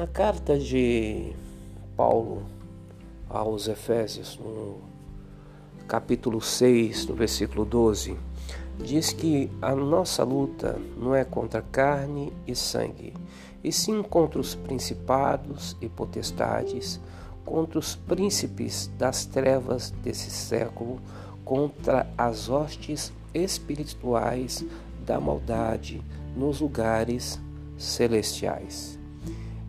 Na carta de Paulo aos Efésios, no capítulo 6, no versículo 12, diz que a nossa luta não é contra carne e sangue, e sim contra os principados e potestades, contra os príncipes das trevas desse século, contra as hostes espirituais da maldade nos lugares celestiais.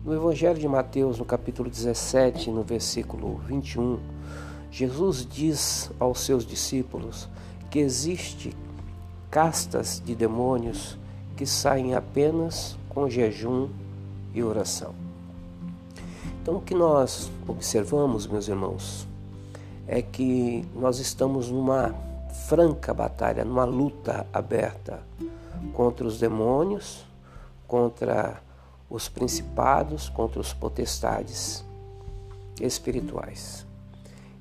No Evangelho de Mateus, no capítulo 17, no versículo 21, Jesus diz aos seus discípulos que existe castas de demônios que saem apenas com jejum e oração. Então, o que nós observamos, meus irmãos, é que nós estamos numa franca batalha, numa luta aberta contra os demônios, contra os principados contra os potestades espirituais.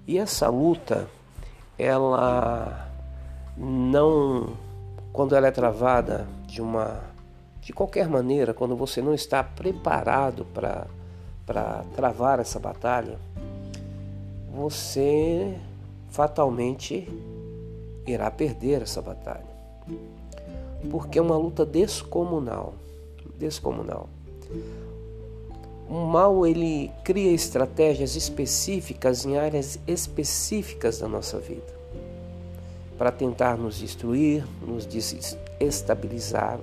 E essa luta, ela não, quando ela é travada de uma, de qualquer maneira, quando você não está preparado para para travar essa batalha, você fatalmente irá perder essa batalha. Porque é uma luta descomunal, descomunal. O mal ele cria estratégias específicas em áreas específicas da nossa vida para tentar nos destruir, nos desestabilizar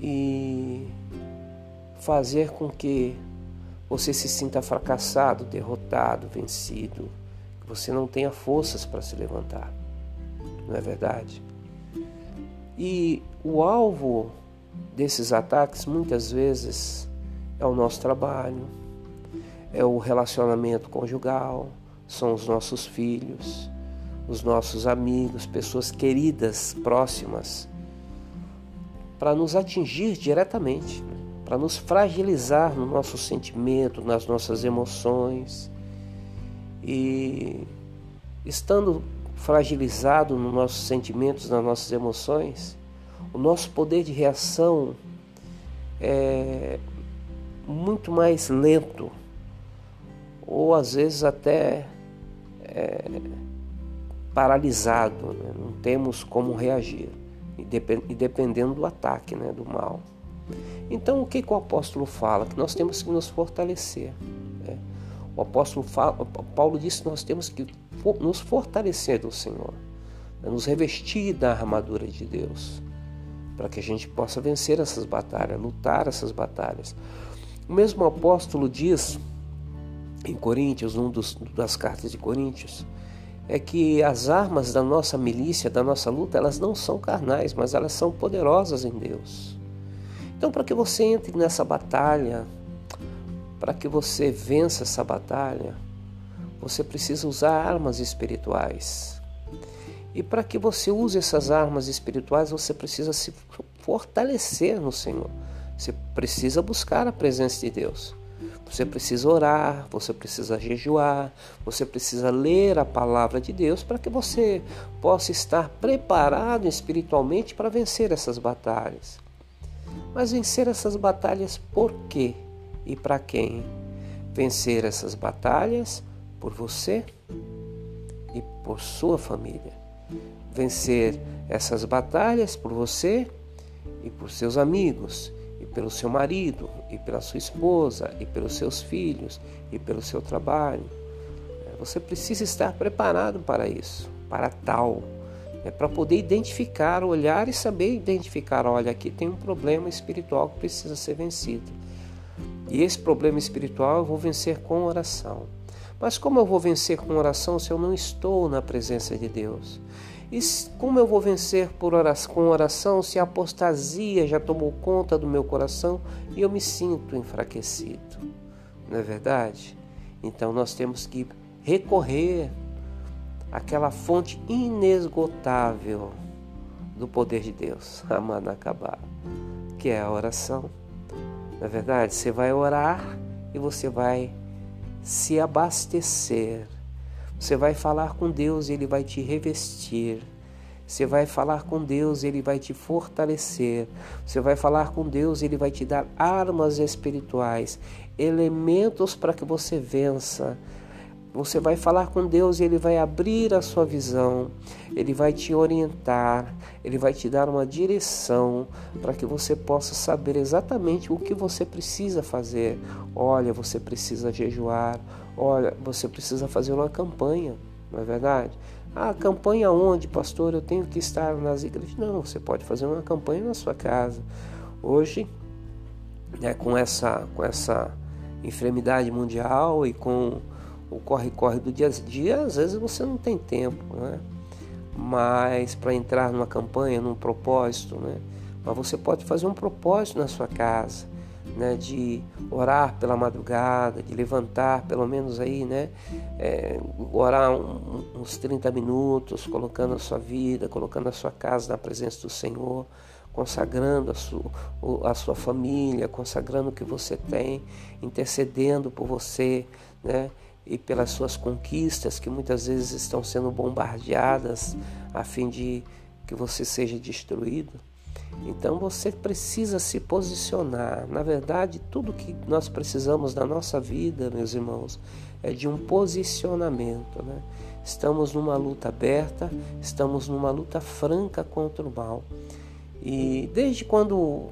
e fazer com que você se sinta fracassado, derrotado, vencido, que você não tenha forças para se levantar. Não é verdade? E o alvo desses ataques muitas vezes é o nosso trabalho, é o relacionamento conjugal, são os nossos filhos, os nossos amigos, pessoas queridas, próximas, para nos atingir diretamente, para nos fragilizar no nosso sentimento, nas nossas emoções. E estando fragilizado nos nossos sentimentos, nas nossas emoções, o nosso poder de reação é muito mais lento, ou às vezes até é, paralisado, né? não temos como reagir, e dependendo do ataque, né? do mal. Então, o que, que o apóstolo fala? Que nós temos que nos fortalecer. Né? O apóstolo fala, Paulo disse que nós temos que nos fortalecer do Senhor, né? nos revestir da armadura de Deus para que a gente possa vencer essas batalhas, lutar essas batalhas. O mesmo apóstolo diz em Coríntios, um dos, das cartas de Coríntios, é que as armas da nossa milícia, da nossa luta, elas não são carnais, mas elas são poderosas em Deus. Então, para que você entre nessa batalha, para que você vença essa batalha, você precisa usar armas espirituais. E para que você use essas armas espirituais, você precisa se fortalecer no Senhor. Você precisa buscar a presença de Deus. Você precisa orar, você precisa jejuar, você precisa ler a palavra de Deus para que você possa estar preparado espiritualmente para vencer essas batalhas. Mas vencer essas batalhas por quê e para quem? Vencer essas batalhas por você e por sua família vencer essas batalhas por você e por seus amigos, e pelo seu marido, e pela sua esposa, e pelos seus filhos, e pelo seu trabalho. É, você precisa estar preparado para isso, para tal, é para poder identificar, olhar e saber identificar: olha, aqui tem um problema espiritual que precisa ser vencido. E esse problema espiritual eu vou vencer com oração. Mas como eu vou vencer com oração se eu não estou na presença de Deus? E como eu vou vencer por oração, com oração se a apostasia já tomou conta do meu coração e eu me sinto enfraquecido? Não é verdade? Então nós temos que recorrer àquela fonte inesgotável do poder de Deus, Amanacabá, que é a oração. Na é verdade, você vai orar e você vai se abastecer você vai falar com Deus Ele vai te revestir Você vai falar com Deus, ele vai te fortalecer. Você vai falar com Deus, ele vai te dar armas espirituais, elementos para que você vença. Você vai falar com Deus e Ele vai abrir a sua visão, Ele vai te orientar, Ele vai te dar uma direção para que você possa saber exatamente o que você precisa fazer. Olha, você precisa jejuar, olha, você precisa fazer uma campanha, não é verdade? Ah, campanha onde, pastor? Eu tenho que estar nas igrejas. Não, você pode fazer uma campanha na sua casa. Hoje, né, com essa com essa enfermidade mundial e com o corre-corre do dia a dia, às vezes você não tem tempo, né? Mas para entrar numa campanha, num propósito, né? Mas você pode fazer um propósito na sua casa, né? De orar pela madrugada, de levantar pelo menos aí, né? É, orar um, uns 30 minutos, colocando a sua vida, colocando a sua casa na presença do Senhor consagrando a sua, a sua família, consagrando o que você tem, intercedendo por você, né? E pelas suas conquistas que muitas vezes estão sendo bombardeadas a fim de que você seja destruído. Então você precisa se posicionar. Na verdade, tudo que nós precisamos na nossa vida, meus irmãos, é de um posicionamento. Né? Estamos numa luta aberta, estamos numa luta franca contra o mal. E desde quando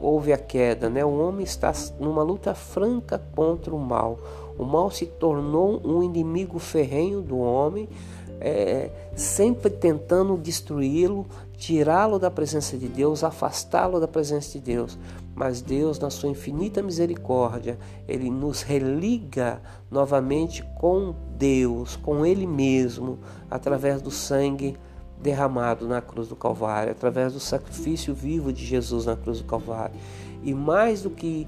houve a queda, né, o homem está numa luta franca contra o mal. O mal se tornou um inimigo ferrenho do homem, é, sempre tentando destruí-lo, tirá-lo da presença de Deus, afastá-lo da presença de Deus. Mas Deus, na sua infinita misericórdia, ele nos religa novamente com Deus, com Ele mesmo, através do sangue derramado na cruz do Calvário, através do sacrifício vivo de Jesus na cruz do Calvário e mais do que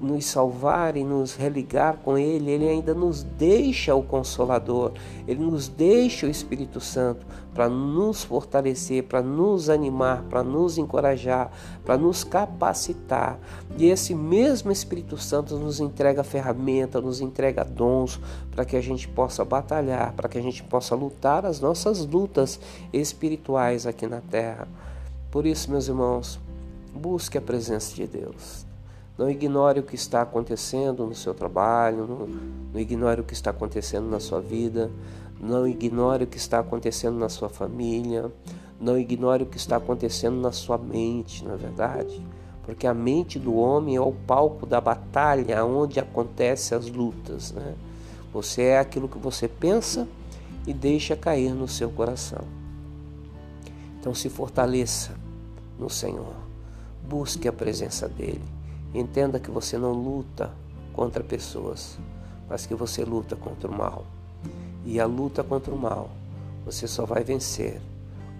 nos salvar e nos religar com Ele, Ele ainda nos deixa o Consolador, Ele nos deixa o Espírito Santo para nos fortalecer, para nos animar, para nos encorajar, para nos capacitar. E esse mesmo Espírito Santo nos entrega ferramenta, nos entrega dons para que a gente possa batalhar, para que a gente possa lutar as nossas lutas espirituais aqui na terra. Por isso, meus irmãos, Busque a presença de Deus. Não ignore o que está acontecendo no seu trabalho, não, não ignore o que está acontecendo na sua vida, não ignore o que está acontecendo na sua família, não ignore o que está acontecendo na sua mente, na é verdade? Porque a mente do homem é o palco da batalha onde acontecem as lutas. Né? Você é aquilo que você pensa e deixa cair no seu coração. Então se fortaleça no Senhor. Busque a presença dele. Entenda que você não luta contra pessoas, mas que você luta contra o mal. E a luta contra o mal você só vai vencer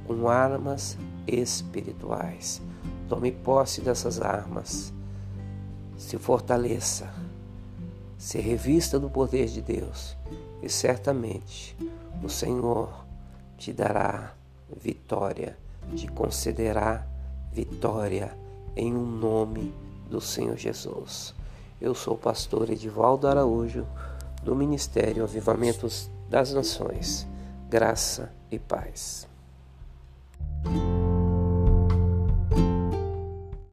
com armas espirituais. Tome posse dessas armas. Se fortaleça. Se revista do poder de Deus. E certamente o Senhor te dará vitória, te concederá vitória em um nome do Senhor Jesus. Eu sou o pastor Edivaldo Araújo, do Ministério Avivamentos das Nações. Graça e paz.